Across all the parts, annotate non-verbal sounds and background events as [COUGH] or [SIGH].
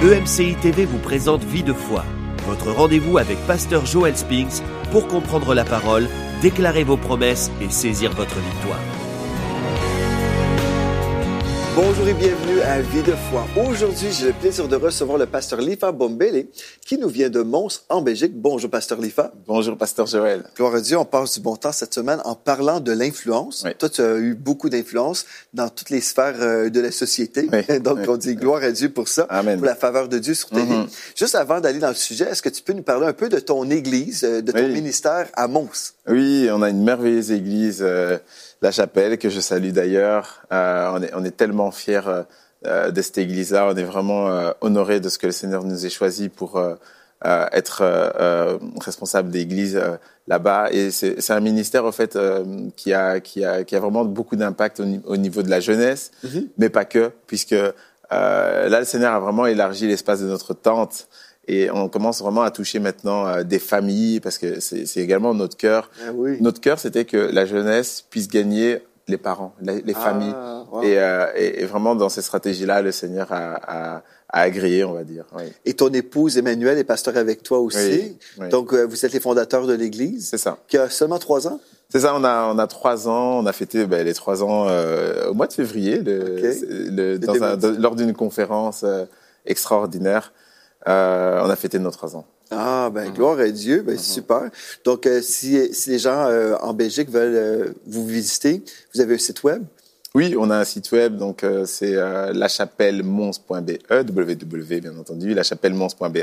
EMCI TV vous présente Vie de foi, votre rendez-vous avec Pasteur Joel Spinks pour comprendre la parole, déclarer vos promesses et saisir votre victoire. Bonjour et bienvenue à Vie de foi. Aujourd'hui, j'ai le plaisir de recevoir le pasteur Lifa Bombele qui nous vient de Mons en Belgique. Bonjour pasteur Lifa. Bonjour pasteur Joël. Gloire à Dieu, on passe du bon temps cette semaine en parlant de l'influence. Oui. Toi, tu as eu beaucoup d'influence dans toutes les sphères euh, de la société. Oui. [LAUGHS] Donc, Oui. on dit gloire à Dieu pour ça, Amen. pour la faveur de Dieu sur tes Mhm. vies. Juste avant d'aller dans le sujet, est-ce que tu peux nous parler un peu de ton église, euh, de ton ministère à Mons? Oui, on a une merveilleuse église, euh, La Chapelle, que je salue d'ailleurs. Euh, on, est, on est tellement fiers euh, euh, de cette église-là. On est vraiment euh, honorés de ce que le Seigneur nous ait choisi pour euh, euh, être responsable d'église euh, là-bas. Et c'est un ministère, en fait, euh, qui, a, qui, a, qui a vraiment beaucoup d'impact au, ni- au niveau de la jeunesse, Mhm. mais pas que, puisque euh, là, le Seigneur a vraiment élargi l'espace de notre tente. Et on commence vraiment à toucher maintenant euh, des familles, parce que c'est également notre cœur. Ah oui. Notre cœur, c'était que la jeunesse puisse gagner les parents, les, les Ah, familles. wow. Et, euh, et, et vraiment, dans ces stratégies-là, le Seigneur a, a, a agréé, on va dire. Oui. Et ton épouse Emmanuel est pasteur avec toi aussi. Oui, oui. Donc, euh, vous êtes les fondateurs de l'église C'est ça. qui a seulement trois ans? C'est ça, on a, on a trois ans, on a fêté ben, les trois ans euh, au mois de février, le, Ok. c'est- le- dans un- 2010. lors d'une conférence extraordinaire. Euh, on a fêté nos trois ans. Ah, ben, gloire à Dieu, Mhm. ben, super. Donc, euh, si, si les gens euh, en Belgique veulent vous visiter, vous avez un site web? Oui, on a un site web, donc euh, c'est euh, lachapellemons.be, www bien entendu, lachapellemons.be.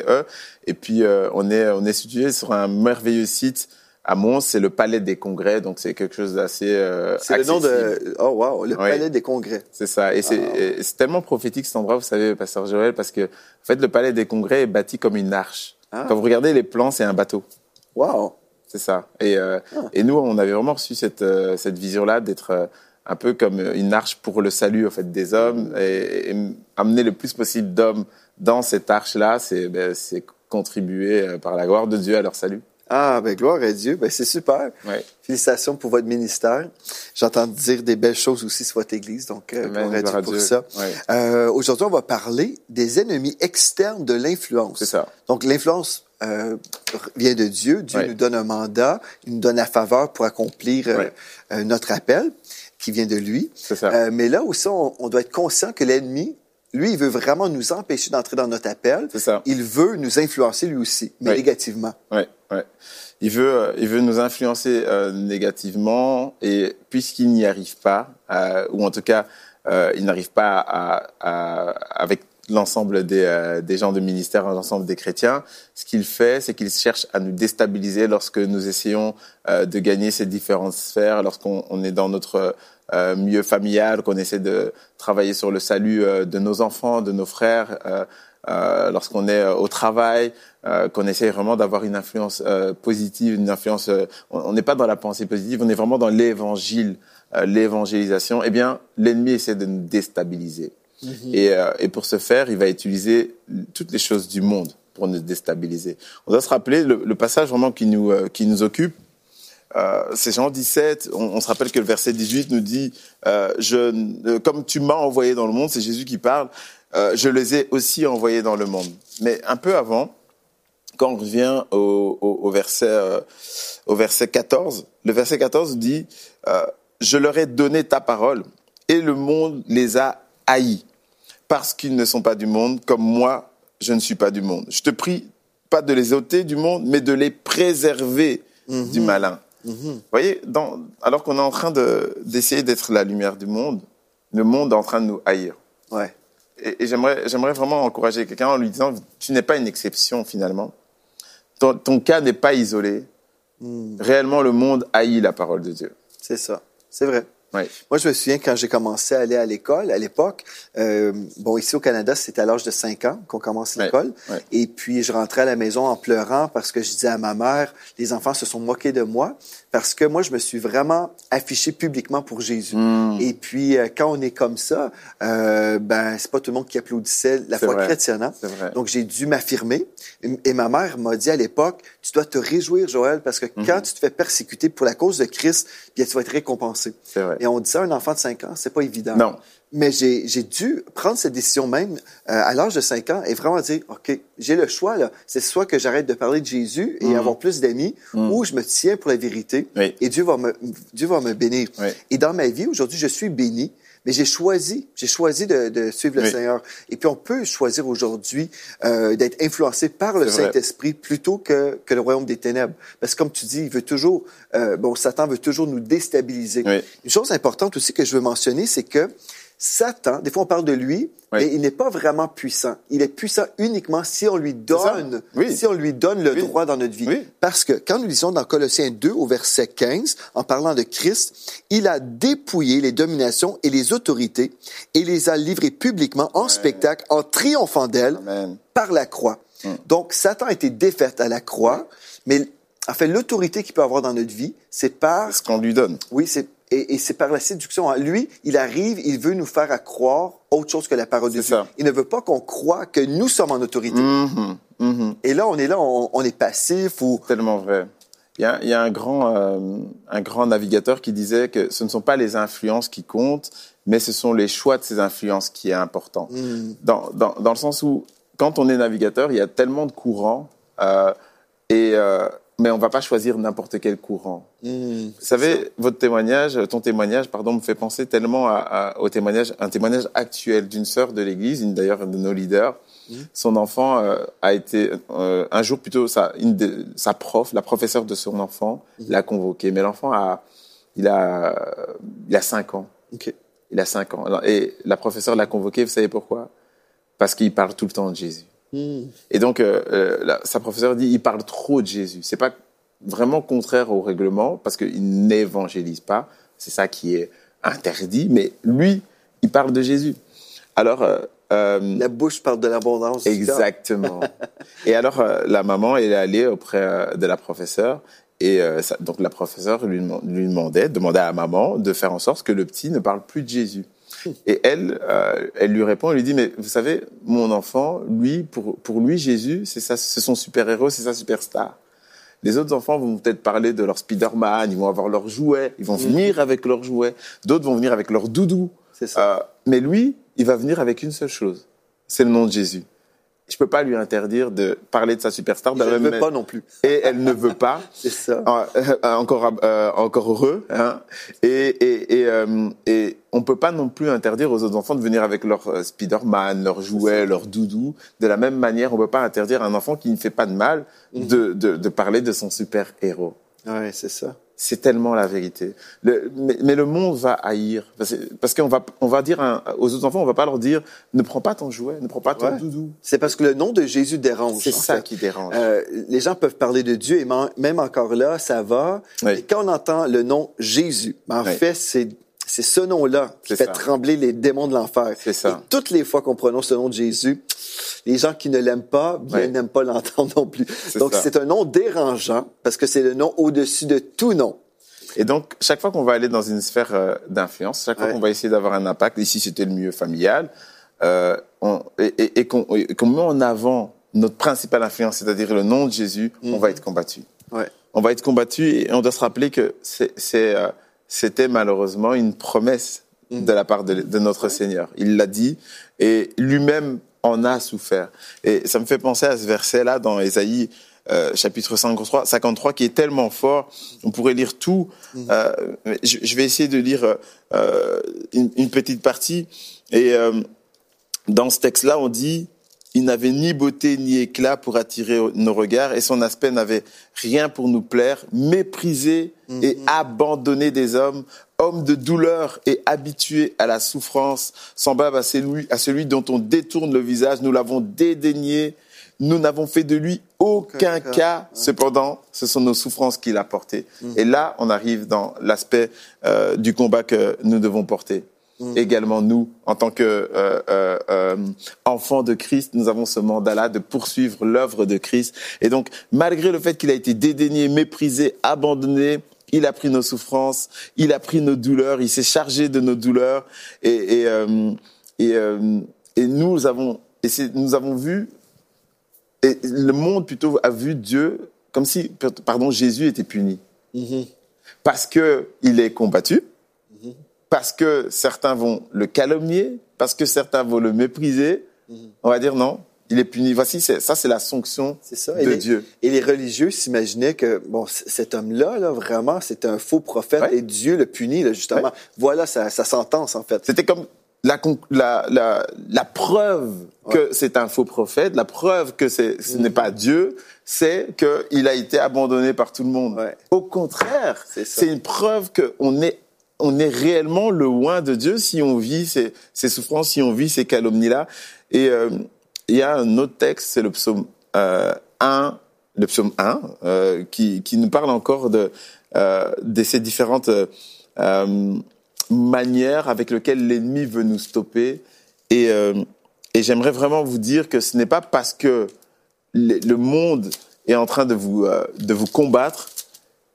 Et puis euh, on est on est situé sur un merveilleux site à Mons, c'est le Palais des Congrès, donc c'est quelque chose d'assez euh, C'est le nom de... Oh, wow, le Oui. Palais des Congrès. C'est ça, et c'est Ah. et c'est tellement prophétique cet endroit, vous savez, pasteur Joël, parce que en fait le Palais des Congrès est bâti comme une arche. Ah. Quand vous regardez les plans, c'est un bateau. Wow. C'est ça. Et, euh, Ah. et nous, on avait vraiment reçu cette, euh, cette vision-là d'être un peu comme une arche pour le salut en fait, des hommes et, et amener le plus possible d'hommes dans cette arche-là, c'est ben, c'est contribuer par la gloire de Dieu à leur salut. Ah, ben, gloire à Dieu. Ben, c'est super. Ouais. Félicitations pour votre ministère. J'entends dire des belles choses aussi sur votre église, donc euh, Amen, gloire à Dieu pour Dieu. ça. Ouais. Euh, Aujourd'hui, on va parler des ennemis externes de l'influence. C'est ça. Donc, l'influence euh, vient de Dieu. Dieu Ouais. nous donne un mandat, il nous donne la faveur pour accomplir notre appel qui vient de lui. C'est ça. Mais là aussi, on, on doit être conscient que l'ennemi, lui, il veut vraiment nous empêcher d'entrer dans notre appel. C'est ça. Il veut nous influencer lui aussi, mais Oui. négativement. Ouais, Il veut, euh, il veut nous influencer euh, négativement et puisqu'il n'y arrive pas, euh, ou en tout cas, euh, il n'arrive pas à, à- avec l'ensemble des, euh, des gens de ministère, l'ensemble des chrétiens, ce qu'il fait, c'est qu'il cherche à nous déstabiliser lorsque nous essayons euh, de gagner ces différentes sphères, lorsqu'on on est dans notre euh, milieu familial, qu'on essaie de travailler sur le salut de nos enfants, de nos frères, euh, lorsqu'on est au travail, euh, qu'on essaie vraiment d'avoir une influence euh, positive, une influence. euh, on n'est pas dans la pensée positive, on est vraiment dans l'évangile, l'évangélisation. Eh bien, l'ennemi essaie de nous déstabiliser. Et, euh, et pour ce faire, il va utiliser toutes les choses du monde pour nous déstabiliser. On doit se rappeler le, le passage vraiment qui nous qui nous occupe. C'est Jean 17, on, on se rappelle que le verset 18 nous dit je, Comme tu m'as envoyé dans le monde, c'est Jésus qui parle, je les ai aussi envoyés dans le monde. Mais un peu avant, quand on revient au, au, au verset, euh, au verset 14, le verset 14 dit euh, Je leur ai donné ta parole et le monde les a haïs parce qu'ils ne sont pas du monde comme moi, je ne suis pas du monde. Je te prie pas de les ôter du monde, mais de les préserver du malin. Vous voyez, dans, alors qu'on est en train de- d'essayer d'être la lumière du monde, le monde est en train de nous haïr. Ouais. Et, et j'aimerais, j'aimerais vraiment encourager quelqu'un en lui disant, tu n'es pas une exception finalement. Ton, ton cas n'est pas isolé. Réellement, le monde haït la parole de Dieu. C'est ça. C'est vrai. Ouais. Moi, je me souviens quand j'ai commencé à aller à l'école, à l'époque, euh, bon, ici au Canada, c'était à l'âge de 5 ans qu'on commence l'école. ouais. Et puis, je rentrais à la maison en pleurant parce que je disais à ma mère, les enfants se sont moqués de moi parce que moi, je me suis vraiment affiché publiquement pour Jésus. Mm. Et puis, euh, quand on est comme ça, euh, ben, c'est pas tout le monde qui applaudissait la foi vrai. chrétienne. hein. Vrai. Donc, j'ai dû m'affirmer. Et et ma mère m'a dit à l'époque, tu dois te réjouir, Joël, parce que Mm-hmm. quand tu te fais persécuter pour la cause de Christ, bien, tu vas être récompensé. C'est vrai. Et Et on dit ça à un enfant de 5 ans, c'est pas évident. Non. Mais j'ai dû prendre cette décision même euh, à l'âge de 5 ans et vraiment dire, OK, j'ai le choix, là. C'est soit que j'arrête de parler de Jésus et avoir plus d'amis, ou je me tiens pour la vérité Mm. Oui. et Dieu va me, Dieu va me bénir. Oui. Et dans ma vie, aujourd'hui, je suis béni, mais j'ai choisi, j'ai choisi de, de suivre le. Seigneur. Et puis on peut choisir aujourd'hui euh, d'être influencé par le. Saint-Esprit plutôt que, que le royaume des ténèbres. Parce que comme tu dis, il veut toujours, euh, bon, Satan veut toujours nous déstabiliser. Oui. Une chose importante aussi que je veux mentionner, c'est que Satan, des fois on parle de lui, Oui. mais il n'est pas vraiment puissant. Il est puissant uniquement si on lui donne, Oui. si on lui donne le Oui. droit dans notre vie. Parce que quand nous lisons dans Colossiens 2 au verset 15, en parlant de Christ, il a dépouillé les dominations et les autorités et les a livrées publiquement en spectacle en triomphant d'elles par la croix. Mm. Donc, Satan a été défaite à la croix, mais en fait, l'autorité qu'il peut avoir dans notre vie, c'est par, Ce qu'on lui donne. oui, c'est, et, et c'est par la séduction. Lui, il arrive, il veut nous faire à croire autre chose que la parole de Dieu. ça. Il ne veut pas qu'on croie que nous sommes en autorité. Mhm, mhm. Et là, on est là, on, on est passif ou, Tellement vrai. Il y a, il y a un, grand, euh, un grand navigateur qui disait que ce ne sont pas les influences qui comptent, mais ce sont les choix de ces influences qui est important. Dans, dans, dans le sens où, quand on est navigateur, il y a tellement de courants, euh, et, euh, mais on va pas choisir n'importe quel courant. Hmm, Vous savez, votre témoignage, ton témoignage, pardon, me fait penser tellement à, à- au témoignage, un témoignage actuel d'une sœur de l'Église, une d'ailleurs de nos leaders. Son enfant euh, a été euh, un jour plutôt sa, une de- sa prof, la professeure de son enfant, l'a convoqué. Mais l'enfant a, il a, il a cinq ans. OK. Il a cinq ans. Alors, Et la professeure l'a convoqué. Vous savez pourquoi? Parce qu'il parle tout le temps de Jésus. Hmm. Et donc, euh, euh, sa professeure dit, il parle trop de Jésus. C'est pas vraiment contraire au règlement parce qu'il n'évangélise pas. C'est ça qui est interdit. Mais lui, il parle de Jésus. Alors, euh, euh, La bouche parle de l'abondance. exactement. et alors, euh, la maman, elle est allée auprès de la professeure. Et ça- donc, la professeure lui, lui demandait, demandait à la maman de faire en sorte que le petit ne parle plus de Jésus. Et elle, euh, elle lui répond, elle lui dit, mais vous savez, mon enfant, lui, pour, pour lui, Jésus, c'est ça, c'est son super-héros, c'est sa superstar. Les autres enfants vont peut-être parler de leur Spider-Man, ils vont avoir leurs jouets, ils vont venir avec leurs jouets. D'autres vont venir avec leur doudou. C'est ça. Euh, mais lui, il va venir avec une seule chose, c'est le nom de Jésus. Je peux pas lui interdire de parler de sa superstar. la ne ma- pas non plus. [LAUGHS] Et elle ne veut pas. [LAUGHS] C'est ça. Ah, euh, encore euh, encore heureux hein. et et et, euh, et on peut pas non plus interdire aux autres enfants de venir avec leur euh, Spider-Man, leur jouet, leur doudou. De la même manière, on peut pas interdire à un enfant qui ne fait pas de mal Mhm. de de, de parler de son super héros. Ouais, c'est ça. C'est tellement la vérité. Le, mais, mais le monde va haïr parce, que- parce qu'on va on va dire à- aux autres enfants, on va pas leur dire ne prends pas ton jouet, ne prends pas ton Ouais. doudou. C'est parce que le nom de Jésus dérange. C'est ça fait. qui dérange. Euh, les gens peuvent parler de Dieu et même encore là, ça va. Oui. Et quand on entend le nom Jésus, ben, en Oui. fait, c'est c'est ce nom-là qui fait ça. trembler les démons de l'enfer. C'est ça. Et toutes les fois qu'on prononce le nom de Jésus, les gens qui ne l'aiment pas, bien Ouais. n'aiment pas l'entendre non plus. Donc c'est un nom dérangeant parce que c'est le nom au-dessus de tout nom. Et donc, chaque fois qu'on va aller dans une sphère euh, d'influence, chaque fois Ouais. qu'on va essayer d'avoir un impact, ici c'était le milieu familial, euh, on, et, et- et qu'on et qu'on met en avant notre principale influence, c'est-à-dire le nom de Jésus, on va être combattu. Ouais. On va être combattu et on doit se rappeler que c'est- c'est, euh, c'était malheureusement une promesse de la part de, de notre Seigneur. Il l'a dit et lui-même en a souffert. Et ça me fait penser à ce verset-là dans Ésaïe euh, chapitre 53, 53 qui est tellement fort. On pourrait lire tout. Euh, mais je, je vais essayer de lire euh, une, une petite partie. Et euh, dans ce texte-là, on dit il n'avait ni beauté ni éclat pour attirer nos regards et son aspect n'avait rien pour nous plaire, méprisé et abandonné des hommes, homme de douleur et habitué à la souffrance, semblable à celui, à celui dont on détourne le visage, nous l'avons dédaigné, nous n'avons fait de lui aucun cas. cas, cependant, ce sont nos souffrances qu'il a portées. Et là, on arrive dans l'aspect euh, du combat que nous devons porter également nous, en tant que euh, euh, euh, enfants de Christ, nous avons ce mandat-là de poursuivre l'œuvre de Christ. Et donc, malgré le fait qu'il a été dédaigné, méprisé, abandonné, il a pris nos souffrances, il a pris nos douleurs, il s'est chargé de nos douleurs, et et euh, et, euh, et nous avons et c'est- nous avons vu et le monde plutôt a vu Dieu comme si pardon Jésus était puni Mhm. parce que il est combattu, parce que certains vont le calomnier, parce que certains vont le mépriser, on va dire non, il est puni. Voici, c'est- ça c'est la sanction ça. de et les, Dieu. Et les religieux s'imaginaient que bon, cet homme-là, là, vraiment, c'est un faux prophète Ouais. et Dieu le punit, là, justement. Voilà sa, sa sentence, en fait. C'était comme la, con- la, la, la preuve que c'est un faux prophète, la preuve que c'est, ce n'est pas Dieu, c'est qu'il a été abandonné par tout le monde. Au contraire, c'est une preuve qu'on est, on est réellement le loin de Dieu si on vit ces, ces souffrances, si on vit ces calomnies-là. Et euh, il y a un autre texte, c'est le psaume euh, 1, le psaume 1, euh, qui, qui nous parle encore de, euh, de ces différentes manières avec lesquelles l'ennemi veut nous stopper. Et, et j'aimerais vraiment vous dire que ce n'est pas parce que le monde est en train de vous, de vous combattre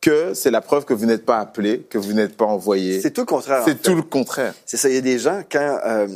que c'est la preuve que vous n'êtes pas appelé, que vous n'êtes pas envoyé. C'est tout le contraire. en C'est fait. tout le contraire. C'est ça. Il y a des gens, quand euh,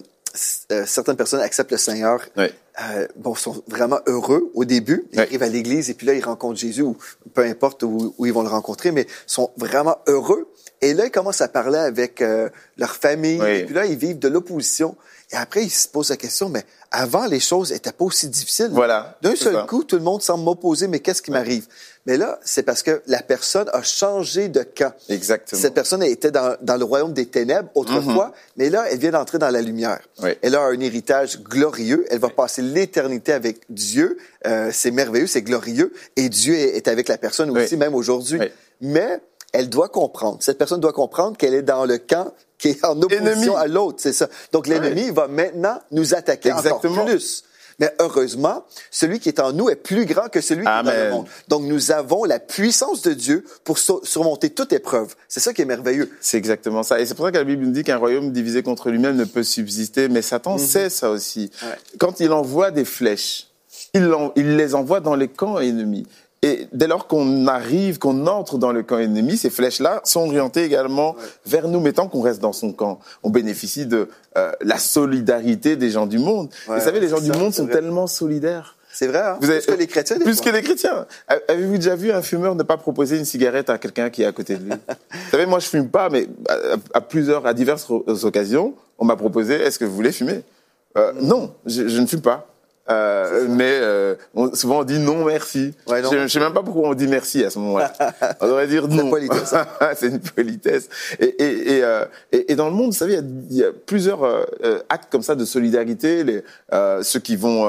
euh, certaines personnes acceptent le Seigneur, Oui. euh, bon, sont vraiment heureux au début. Ils arrivent à l'église et puis là, ils rencontrent Jésus ou peu importe où, où ils vont le rencontrer, mais sont vraiment heureux. Et là, ils commencent à parler avec euh, leur famille. Oui. Et puis là, ils vivent de l'opposition. Et après, ils se posent la question, mais avant, les choses étaient pas aussi difficiles. Voilà, D'un seul ça. coup, tout le monde semble m'opposer, mais qu'est-ce qui m'arrive? Mais là, c'est parce que la personne a changé de camp. Exactement. Cette personne était dans, dans le royaume des ténèbres autrefois, mais là, elle vient d'entrer dans la lumière. Oui. Elle a un héritage glorieux. Elle va passer l'éternité avec Dieu. Euh, c'est merveilleux, c'est glorieux. Et Dieu est, est avec la personne aussi, Oui. même aujourd'hui. Oui. Mais elle doit comprendre. Cette personne doit comprendre qu'elle est dans le camp qui est en opposition Ennemi. à l'autre. C'est ça. Donc l'ennemi va maintenant nous attaquer Exactement. encore plus. Mais heureusement, celui qui est en nous est plus grand que celui qui est dans le monde. Donc nous avons la puissance de Dieu pour sur- surmonter toute épreuve. C'est ça qui est merveilleux. C'est exactement ça. Et c'est pour ça que la Bible nous dit qu'un royaume divisé contre lui-même ne peut subsister. Mais Satan sait ça aussi. Ouais. Quand il envoie des flèches, il, en- il les envoie dans les camps ennemis. Et dès lors qu'on arrive, qu'on entre dans le camp ennemi, ces flèches-là sont orientées également vers nous. Mais tant qu'on reste dans son camp, on bénéficie de euh, la solidarité des gens du monde. Ouais, Vous savez, les gens du monde sont vrai. tellement solidaires. C'est vrai, hein? Vous avez- plus que les chrétiens. Plus fois. que les chrétiens. Avez-vous déjà vu un fumeur ne pas proposer une cigarette à quelqu'un qui est à côté de lui? [LAUGHS] Vous savez, moi je fume pas, mais à, à plusieurs, à diverses occasions, on m'a proposé est-ce que vous voulez fumer? Euh, Non, je, je ne fume pas. Euh, mais euh, on- souvent on dit non merci. Ouais, non. je ne sais même pas pourquoi on dit merci à ce moment-là. [LAUGHS] on devrait dire non. politesse. [LAUGHS] C'est une politesse. Et, et, et, euh, et- dans le monde, vous savez, il y a, il y a plusieurs euh, euh, actes comme ça de solidarité. Les, euh, ceux qui vont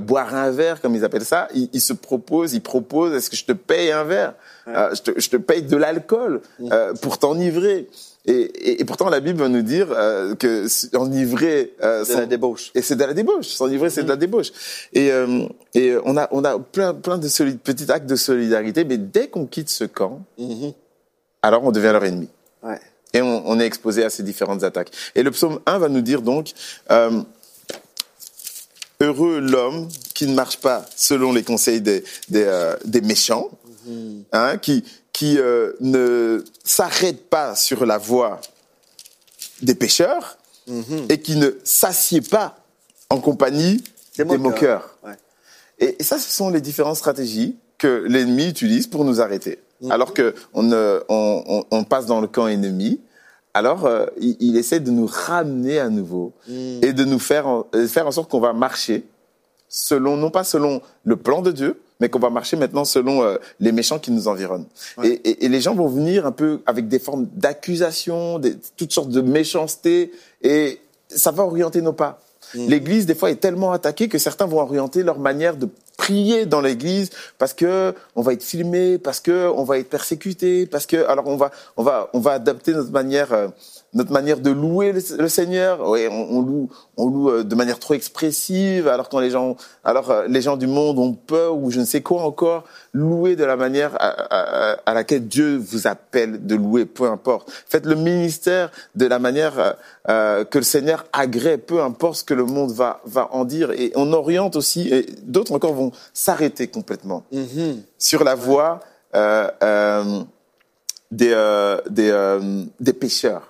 boire un verre, comme ils appellent ça, ils, ils se proposent, ils proposent, est-ce que je te paye un verre? Je, te, je te paye de l'alcool euh, pour t'enivrer. Et, et, et pourtant, la Bible va nous dire euh, que enivrer... Euh, De la débauche. et c'est de la débauche. S'enivrer, c'est de la débauche. Et, euh, et on a, on a plein, plein de petits actes de solidarité, mais dès qu'on quitte ce camp, Mhm. alors on devient leur ennemi. Ouais. Et on, on est exposé à ces différentes attaques. Et le psaume 1 va nous dire donc, euh, heureux l'homme qui ne marche pas selon les conseils des, des, euh, des méchants, hein, qui, qui euh, ne s'arrête pas sur la voie des pécheurs et qui ne s'assied pas en compagnie Des des, moqueurs. Ouais. Et, et ça, ce sont les différentes stratégies que l'ennemi utilise pour nous arrêter. Alors que on, euh, on, passe dans le camp ennemi, alors euh, il, il essaie de nous ramener à nouveau et de nous faire en, faire en sorte qu'on va marcher selon non pas selon le plan de Dieu, mais qu'on va marcher maintenant selon euh, les méchants qui nous environnent. Et, et, et les gens vont venir un peu avec des formes d'accusation, des- toutes sortes de méchanceté, et ça va orienter nos pas. L'Église, des fois, est tellement attaquée que certains vont orienter leur manière de prier dans l'Église parce que on va être filmé, parce que on va être persécuté, parce que alors on va on va on va adapter notre manière euh, notre manière de louer le, le Seigneur. Oui, on, on loue on loue euh, de manière trop expressive, alors quand les gens alors euh, les gens du monde ont peur ou je ne sais quoi encore. Louer de la manière à, à- laquelle Dieu vous appelle de louer, peu importe. Faites le ministère de la manière euh, euh, que le Seigneur agrée, peu importe ce que le monde va va en dire. Et on oriente aussi, et d'autres encore vont s'arrêter complètement Mhm. sur la voie euh, euh, des, euh, des, euh, des pécheurs.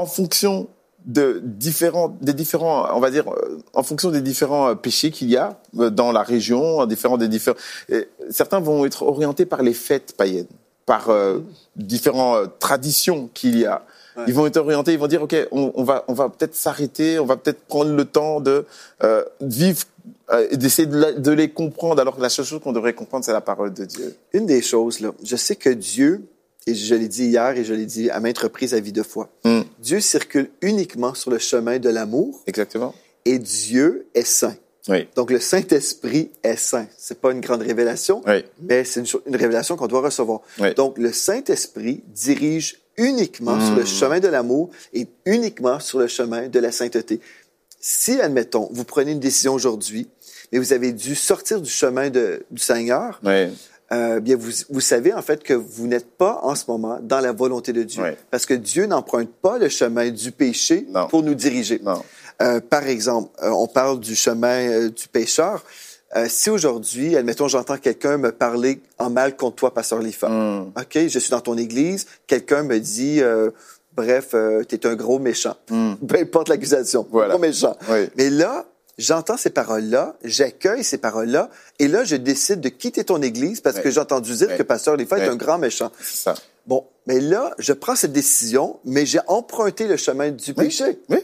En fonction de différents, des différents, on va dire, euh, en fonction des différents euh, péchés qu'il y a euh, dans la région, en différents des différents, certains vont être orientés par les fêtes païennes, par euh, différentes traditions qu'il y a. Ouais. Ils vont être orientés, ils vont dire, OK, on, on va, on va peut-être s'arrêter, on va peut-être prendre le temps de euh, vivre, et d'essayer de, les comprendre, alors que la seule chose qu'on devrait comprendre, c'est la parole de Dieu. Une des choses, là, je sais que Dieu, et je l'ai dit hier et je l'ai dit à maintes reprises à vie de foi, Mm. Dieu circule uniquement sur le chemin de l'amour Exactement. et Dieu est saint. Oui. Donc, le Saint-Esprit est saint. C'est pas une grande révélation, Oui. mais c'est une, révélation qu'on doit recevoir. Oui. Donc, le Saint-Esprit dirige uniquement sur Hmm. le chemin de l'amour et uniquement sur le chemin de la sainteté. Si, admettons, vous prenez une décision aujourd'hui, mais vous avez dû sortir du chemin de- du Seigneur, Oui. Euh, bien vous, vous savez en fait que vous n'êtes pas en ce moment dans la volonté de Dieu. Ouais. Parce que Dieu n'emprunte pas le chemin du péché Non. pour nous diriger. Non. Euh, par exemple, euh, on parle du chemin euh, du pécheur. Euh, si aujourd'hui, admettons, j'entends quelqu'un me parler en mal contre toi, pasteur Lifa. Mm. OK, je suis dans ton église, quelqu'un me dit, euh, bref, euh, t'es un gros méchant. Mm. [LAUGHS] Peu importe l'accusation, Voilà. gros méchant. Oui. Mais là, j'entends ces paroles-là, j'accueille ces paroles-là, et là, je décide de quitter ton église parce Ouais. que j'ai entendu dire Ouais. que pasteur Lifa est un grand méchant. Ça. Bon, mais là, je prends cette décision, mais j'ai emprunté le chemin du Oui. péché. Oui.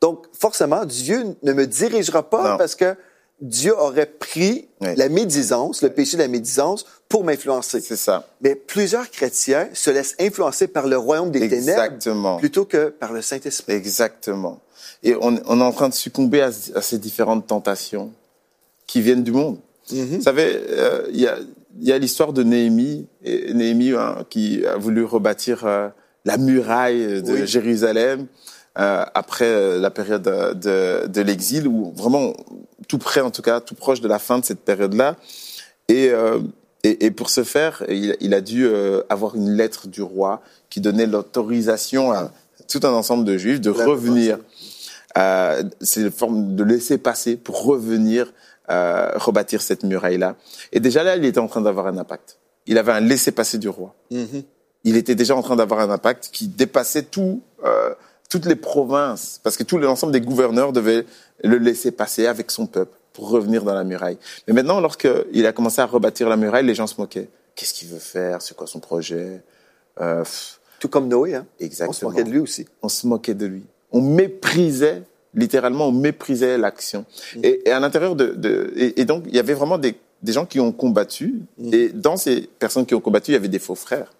Donc, forcément, Dieu ne me dirigera pas Non. parce que Dieu aurait pris Oui. la médisance, le péché de la médisance, pour m'influencer. C'est ça. Mais plusieurs chrétiens se laissent influencer par le royaume des ténèbres Exactement. plutôt que par le Saint-Esprit. Exactement. Et on, on est en train de succomber à, à ces différentes tentations qui viennent du monde. Mhm. Vous savez, euh, il y a, l'histoire de Néhémie, et Néhémie hein, qui a voulu rebâtir euh, la muraille de Oui. Jérusalem après euh, la période de, de, de l'exil, ou vraiment tout près, en tout cas, tout proche de la fin de cette période-là. Et, euh, et, et pour ce faire, il, il a dû euh, avoir une lettre du roi qui donnait l'autorisation à tout un ensemble de juifs de La revenir. Euh, c'est une forme de laisser passer pour revenir euh, rebâtir cette muraille-là. Et déjà là, il était en train d'avoir un impact. Il avait un laisser-passer du roi. Mhm. Il était déjà en train d'avoir un impact qui dépassait tout, euh, toutes les provinces, parce que tout l'ensemble des gouverneurs devaient le laisser passer avec son peuple pour revenir dans la muraille. Mais maintenant, lorsqu'il a commencé à rebâtir la muraille, les gens se moquaient. Qu'est-ce qu'il veut faire? C'est quoi son projet? Euh, Tout comme Noé, hein? On se Exactement. moquait de lui aussi. on se moquait de lui. On méprisait, littéralement, on méprisait l'action. Et, et à l'intérieur de, de et, et donc il y avait vraiment des, des gens qui ont combattu. Et dans ces personnes qui ont combattu, il y avait des faux frères.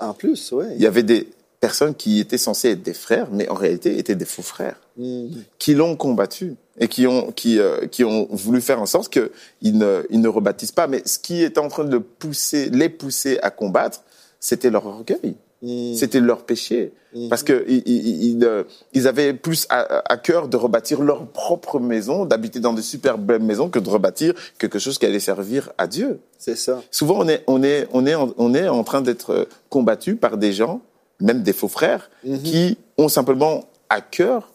En plus, oui. Il y avait des personnes qui étaient censées être des frères, mais en réalité étaient des faux frères, Mhm. qui l'ont combattu et qui ont qui euh, qui ont voulu faire en sorte que ils ne ils ne rebâtissent pas. Mais ce qui était en train de pousser, les pousser à combattre, c'était leur orgueil. Mhm. C'était leur péché. Parce que ils, euh, ils avaient plus à, à cœur de rebâtir leur propre maison, d'habiter dans de super belles maisons, que de rebâtir quelque chose qui allait servir à Dieu. C'est ça. Souvent, on est, on est, on est, en, on est en train d'être combattu par des gens, même des faux frères, qui ont simplement à cœur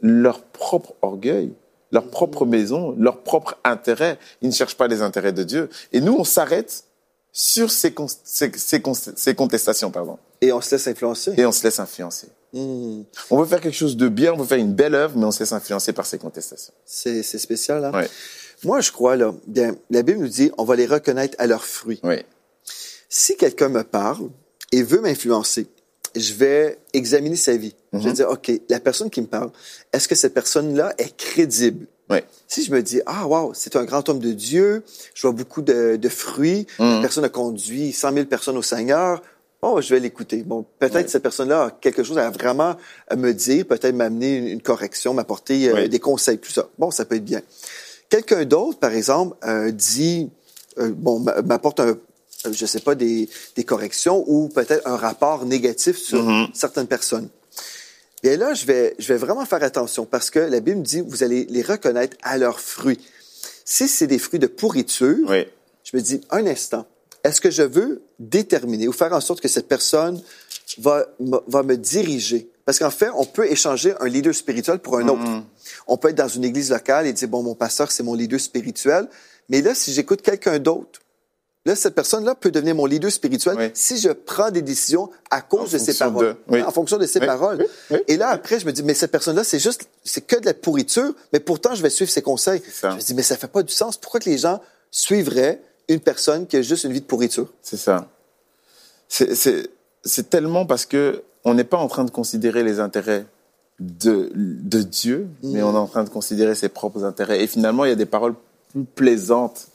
leur propre orgueil, leur propre maison, leur propre intérêt. Ils ne cherchent pas les intérêts de Dieu. Et nous, on s'arrête sur ces, con- ces, ces con- ces contestations, pardon. Et on se laisse influencer. Et on se laisse influencer. Mhm. On veut faire quelque chose de bien, on veut faire une belle œuvre, mais on se laisse influencer par ces contestations. C'est spécial, hein? Moi, je crois, là, bien, la Bible nous dit, on va les reconnaître à leurs fruits. Oui. Si quelqu'un me parle et veut m'influencer, je vais examiner sa vie. Je Mhm. vais dire, OK, la personne qui me parle, est-ce que cette personne-là est crédible? Oui. Si je me dis, ah, wow, c'est un grand homme de Dieu, je vois beaucoup de, de fruits, Mhm. la personne a conduit 100 000 personnes au Seigneur, oh, je vais l'écouter. Bon, peut-être Ouais. cette personne-là a quelque chose à vraiment à me dire, peut-être m'amener une, correction, m'apporter euh, Oui. des conseils, tout ça. Bon, ça peut être bien. Quelqu'un d'autre, par exemple, euh, dit, euh, bon, m'a- m'apporte un, euh, je sais pas, des, des corrections ou peut-être un rapport négatif sur Mhm. certaines personnes. Et là, je vais, je vais vraiment faire attention parce que la Bible dit, vous allez les reconnaître à leurs fruits. Si c'est des fruits de pourriture, Oui. je me dis, un instant, est-ce que je veux déterminer ou faire en sorte que cette personne va, va me diriger? Parce qu'en fait, on peut échanger un leader spirituel pour un autre. Mhm. On peut être dans une église locale et dire, bon, mon pasteur, c'est mon leader spirituel. Mais là, si j'écoute quelqu'un d'autre, là, cette personne-là peut devenir mon leader spirituel Oui. si je prends des décisions à cause En de ses paroles. de- oui. En fonction de ses Oui, paroles. Et là, après, je me dis, mais cette personne-là, c'est juste, c'est que de la pourriture, mais pourtant, je vais suivre ses conseils. Je me dis, mais ça fait pas du sens. Pourquoi que les gens suivraient une personne qui a juste une vie de pourriture? C'est ça. C'est- tellement parce que on n'est pas en train de considérer les intérêts de, de Dieu, mais on est en train de considérer ses propres intérêts. Et finalement, il y a des paroles plus plaisantes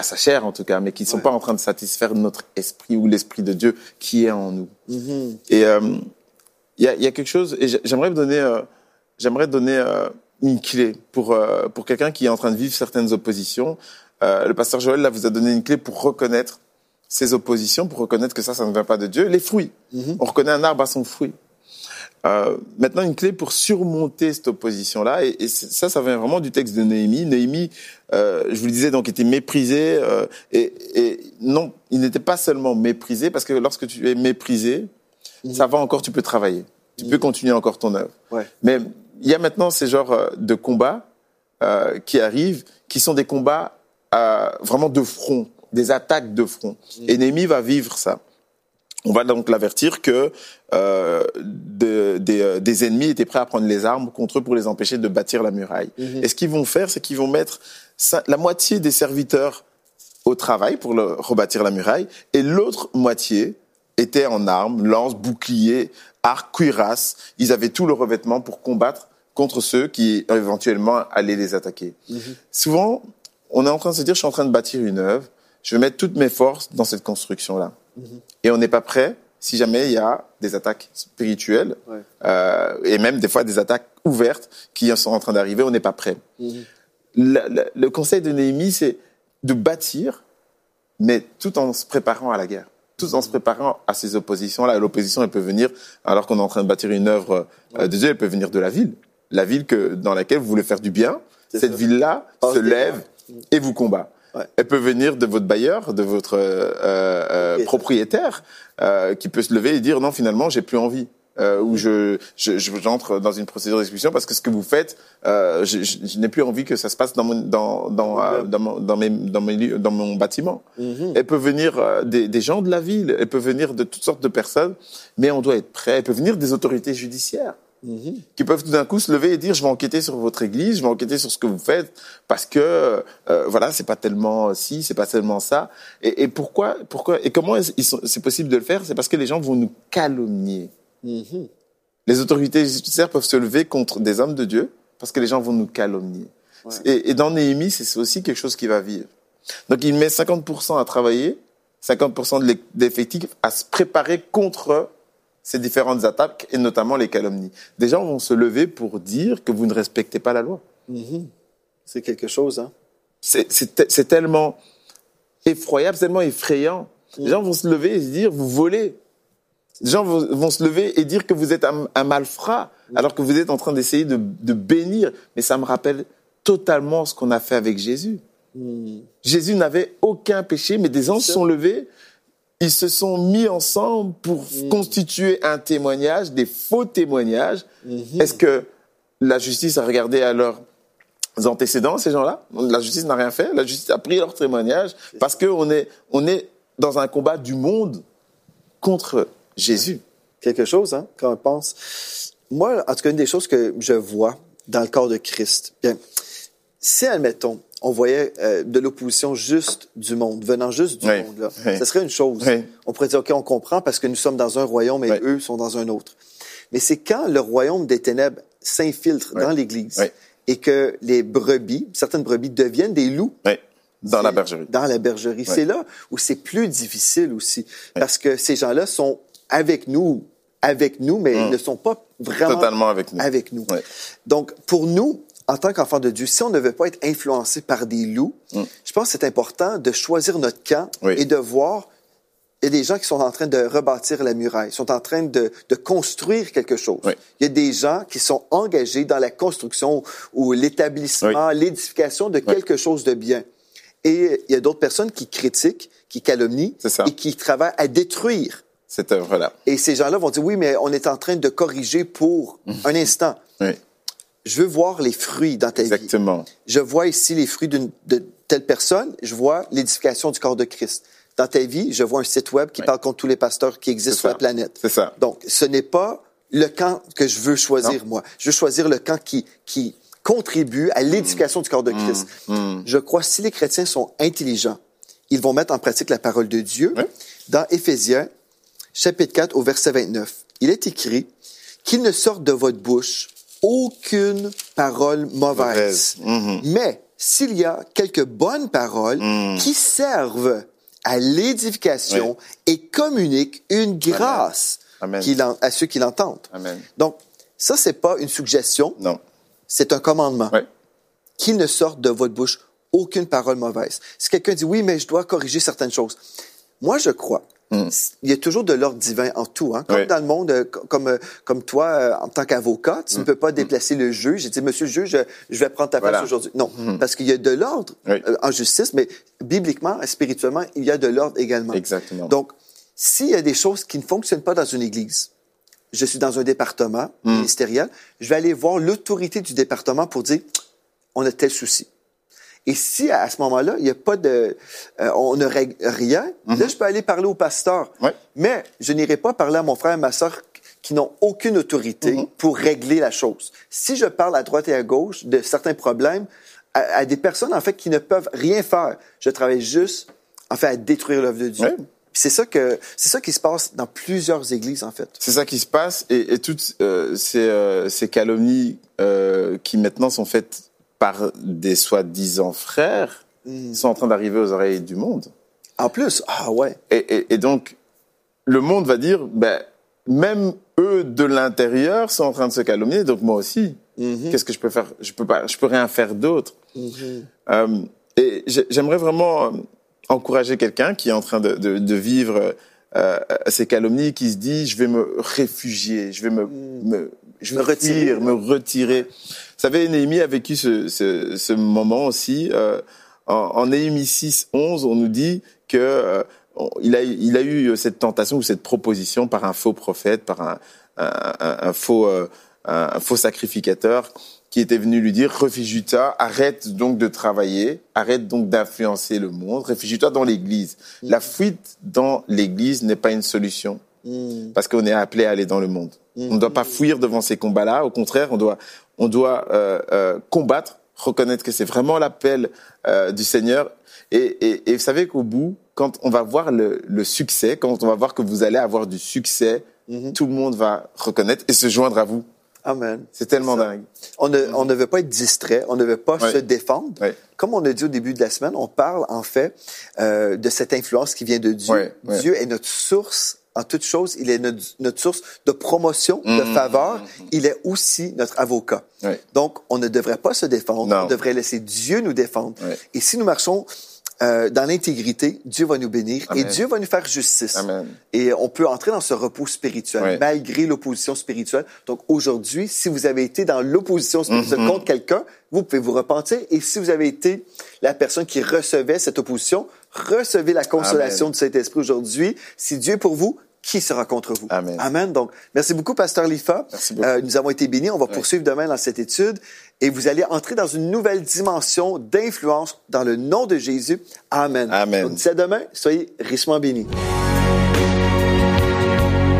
à sa chair, en tout cas, mais qui ne sont Ouais. pas en train de satisfaire notre esprit ou l'esprit de Dieu qui est en nous. Et euh, il y, a, il y a quelque chose, et j'ai- j'aimerais donner, euh, j'aimerais donner euh, une clé pour, pour quelqu'un qui est en train de vivre certaines oppositions. Le pasteur Joël là, vous a donné une clé pour reconnaître ces oppositions, pour reconnaître que ça, ça ne vient pas de Dieu. Les fruits. On reconnaît un arbre à son fruit. Euh, maintenant, une clé pour surmonter cette opposition-là, et, et ça, ça vient vraiment du texte de Néhémie. Néhémie, euh, je vous le disais, donc était méprisé, euh, et, et non, il n'était pas seulement méprisé, parce que lorsque tu es méprisé, ça va encore, tu peux travailler, tu peux continuer encore ton œuvre. Ouais. Mais il y a maintenant ces genres euh, de combats euh, qui arrivent, qui sont des combats euh, vraiment de front, des attaques de front. Et Néhémie va vivre ça. On va donc l'avertir que euh, de- des, euh, des ennemis étaient prêts à prendre les armes contre eux pour les empêcher de bâtir la muraille. Et ce qu'ils vont faire, c'est qu'ils vont mettre la moitié des serviteurs au travail pour le, rebâtir la muraille, et l'autre moitié était en armes, lance, bouclier, arc, cuirasse. Ils avaient tout le revêtement pour combattre contre ceux qui éventuellement allaient les attaquer. Souvent, on est en train de se dire, je suis en train de bâtir une œuvre, je vais mettre toutes mes forces dans cette construction-là. Et on n'est pas prêt si jamais il y a des attaques spirituelles, Ouais. euh, et même des fois des attaques ouvertes qui sont en train d'arriver, on n'est pas prêt. Le, le- le conseil de Néhémie, c'est de bâtir, mais tout en se préparant à la guerre, tout en se préparant à ces oppositions-là. L'opposition, elle peut venir, alors qu'on est en train de bâtir une œuvre euh, de Dieu, elle peut venir de la ville. La ville que, dans laquelle vous voulez faire du bien, cette ville-là se lève et vous combat. Ouais. Elle peut venir de votre bailleur, de votre euh, euh, propriétaire, euh, qui peut se lever et dire non, finalement, j'ai plus envie. Euh, ou je, je, je- j'entre dans une procédure d'expulsion parce que ce que vous faites, euh, je, je- je n'ai plus envie que ça se passe dans mon, dans, dans, euh, dans, mon, dans, mes, dans, mes lieux- dans mon bâtiment. Elle peut venir euh, des, des gens de la ville, elle peut venir de toutes sortes de personnes, mais on doit être prêt. Elle peut venir des autorités judiciaires qui peuvent tout d'un coup se lever et dire je vais enquêter sur votre église, je vais enquêter sur ce que vous faites parce que euh, voilà c'est pas tellement ci, c'est pas tellement ça. Et, et pourquoi pourquoi et comment ils sont- c'est possible de le faire? C'est parce que les gens vont nous calomnier. Les autorités judiciaires peuvent se lever contre des hommes de Dieu parce que les gens vont nous calomnier. Et, et dans Néhémie, c'est aussi quelque chose qui va vivre. Donc il met 50% à travailler, 50% de l'e- d'effectifs à se préparer contre ces différentes attaques et notamment les calomnies. Des gens vont se lever pour dire que vous ne respectez pas la loi. C'est quelque chose, hein? C'est- C'est te- c'est tellement effroyable, tellement effrayant. Les gens vont se lever et se dire vous volez. Les gens vont, vont se lever et dire que vous êtes un, un malfrat alors que vous êtes en train d'essayer de, de bénir. Mais ça me rappelle totalement ce qu'on a fait avec Jésus. Jésus n'avait aucun péché, mais des gens se sont levés, ils se sont mis ensemble pour constituer un témoignage, des faux témoignages. Est-ce que la justice a regardé à leurs antécédents, ces gens-là? La justice n'a rien fait, la justice a pris leur témoignage parce qu'on est, on est dans un combat du monde contre Jésus. quelque chose, hein, quand on pense. Moi, en tout cas, une des choses que je vois dans le corps de Christ, bien, si, admettons, on voyait euh, de l'opposition juste du monde, venant juste du Oui, monde, là, oui. ça serait une chose. Oui. On pourrait dire, OK, on comprend parce que nous sommes dans un royaume et eux sont dans un autre. Mais c'est quand le royaume des ténèbres s'infiltre dans l'Église et que les brebis, certaines brebis deviennent des loups dans la bergerie. Dans la bergerie. C'est là où c'est plus difficile aussi. Parce que ces gens-là sont avec nous, avec nous, mais ils ne sont pas vraiment. Totalement avec nous. avec nous. Donc, pour nous, en tant qu'enfants de Dieu, si on ne veut pas être influencé par des loups, je pense que c'est important de choisir notre camp Mm. Oui. et de voir. Il y a des gens qui sont en train de rebâtir la muraille, sont en train de, de construire quelque chose. Oui. Il y a des gens qui sont engagés dans la construction ou l'établissement, l'édification de quelque chose de bien. Et il y a d'autres personnes qui critiquent, qui calomnient C'est et qui travaillent à détruire. Cette œuvre-là. Et ces gens-là vont dire, oui, mais on est en train de corriger pour un instant. Je veux voir les fruits dans ta vie. exactement. Je vois ici les fruits d'une- de telle personne. Je vois l'édification du corps de Christ. Dans ta vie, je vois un site web qui Oui. parle contre tous les pasteurs qui existent sur la planète. C'est ça. Donc, ce n'est pas le camp que je veux choisir, moi. Je veux choisir le camp qui, qui contribue à l'édification du corps de Christ. Je crois que si les chrétiens sont intelligents, ils vont mettre en pratique la parole de Dieu. Oui. Dans Éphésiens, chapitre 4, au verset 29, il est écrit qu'il ne sorte de votre bouche aucune parole mauvaise. Mauvaise. Mhm. Mais s'il y a quelques bonnes paroles Mhm. qui servent à l'édification et communiquent une grâce Amen. à ceux qui l'entendent. Donc, ça, c'est pas une suggestion, Non. c'est un commandement. Ouais. Qu'il ne sorte de votre bouche aucune parole mauvaise. Si quelqu'un dit oui, mais je dois corriger certaines choses. Moi, je crois. Il y a toujours de l'ordre divin en tout. Hein? Comme Mm. Oui. dans le monde, euh, co- comme, euh, comme toi, euh, en tant qu'avocat, tu ne peux pas déplacer le juge et dire, Monsieur le juge, je, vais prendre ta place Mm. Voilà. Mm. aujourd'hui. Non, parce qu'il y a de l'ordre Oui. en justice, mais bibliquement, spirituellement, il y a de l'ordre également. Exactement. Donc, s'il y a des choses qui ne fonctionnent pas dans une église, je suis dans un département Mm. ministériel, je vais aller voir l'autorité du département pour dire, on a tel souci. Et si à ce moment-là, il n'y a pas de, euh, on ne règle rien, là, je peux aller parler au pasteur. Ouais. Mais je n'irai pas parler à mon frère et ma sœur qui n'ont aucune autorité Mm-hmm. pour régler la chose. Si je parle à droite et à gauche de certains problèmes à, à des personnes, en fait, qui ne peuvent rien faire, je travaille juste, en fait, à détruire l'œuvre de Dieu. Ouais. C'est ça que, c'est ça qui se passe dans plusieurs églises, en fait. C'est ça qui se passe et, et toutes euh, ces, euh, ces calomnies euh, qui maintenant sont faites par des soi-disant frères Mm. sont en train d'arriver aux oreilles du monde. En plus, ah ouais. Et, et, et donc, le monde va dire, ben, même eux de l'intérieur sont en train de se calomnier, donc moi aussi. Mhm. Qu'est-ce que je peux faire? Je peux pas, je peux rien faire d'autre. Mhm. Euh, et j'ai- j'aimerais vraiment euh, encourager quelqu'un qui est en train de, de, de vivre euh, ces calomnies, qui se dit je vais me réfugier, je vais me, me je vais Me retirer. fuir, me retirer. Savez, Néhémie a vécu ce, ce, ce moment aussi. Euh, en, en Néhémie 6, 11, on nous dit que euh, il, a, il a eu cette tentation ou cette proposition par un faux prophète, par un, un, un- faux, euh, un faux sacrificateur qui était venu lui dire réfugie-toi, arrête donc de travailler, arrête donc d'influencer le monde, réfugie-toi dans l'Église. La fuite dans l'Église n'est pas une solution Mm. parce qu'on est appelé à aller dans le monde. On ne doit pas fuir devant ces combats-là. Au contraire, on doit, on doit euh, euh, combattre, reconnaître que c'est vraiment l'appel euh, du Seigneur. Et, et, et vous savez qu'au bout, quand on va voir le, le succès, quand on va voir que vous allez avoir du succès, Mhm. tout le monde va reconnaître et se joindre à vous. Amen. C'est tellement dingue. On ne, on ne veut pas être distrait, on ne veut pas Ouais. se défendre. Ouais. Comme on a dit au début de la semaine, on parle en fait euh, de cette influence qui vient de Dieu. Ouais. Dieu est notre source en toute chose. Il est notre, notre source de promotion, de Mhm. faveur. Il est aussi notre avocat. Donc, on ne devrait pas se défendre. Non. On devrait laisser Dieu nous défendre. Et si nous marchons euh, dans l'intégrité, Dieu va nous bénir et. Dieu va nous faire justice. Amen. Et on peut entrer dans ce repos spirituel malgré l'opposition spirituelle. Donc aujourd'hui, si vous avez été dans l'opposition spirituelle Mhm. contre quelqu'un, vous pouvez vous repentir. Et si vous avez été la personne qui recevait cette opposition, recevez la consolation Amen. du Saint-Esprit aujourd'hui. Si Dieu est pour vous, qui sera contre vous? Amen. Amen. Donc, merci beaucoup, Pasteur Lifa. Merci beaucoup. Euh, nous avons été bénis. On va poursuivre demain dans cette étude. Et vous allez entrer dans une nouvelle dimension d'influence dans le nom de Jésus. Amen. Amen. Donc, d'ici demain, soyez richement bénis.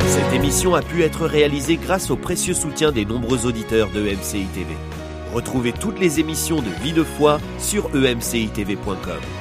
Cette émission a pu être réalisée grâce au précieux soutien des nombreux auditeurs de MCI TV. Retrouvez toutes les émissions de Vie de foi sur emcitv.com.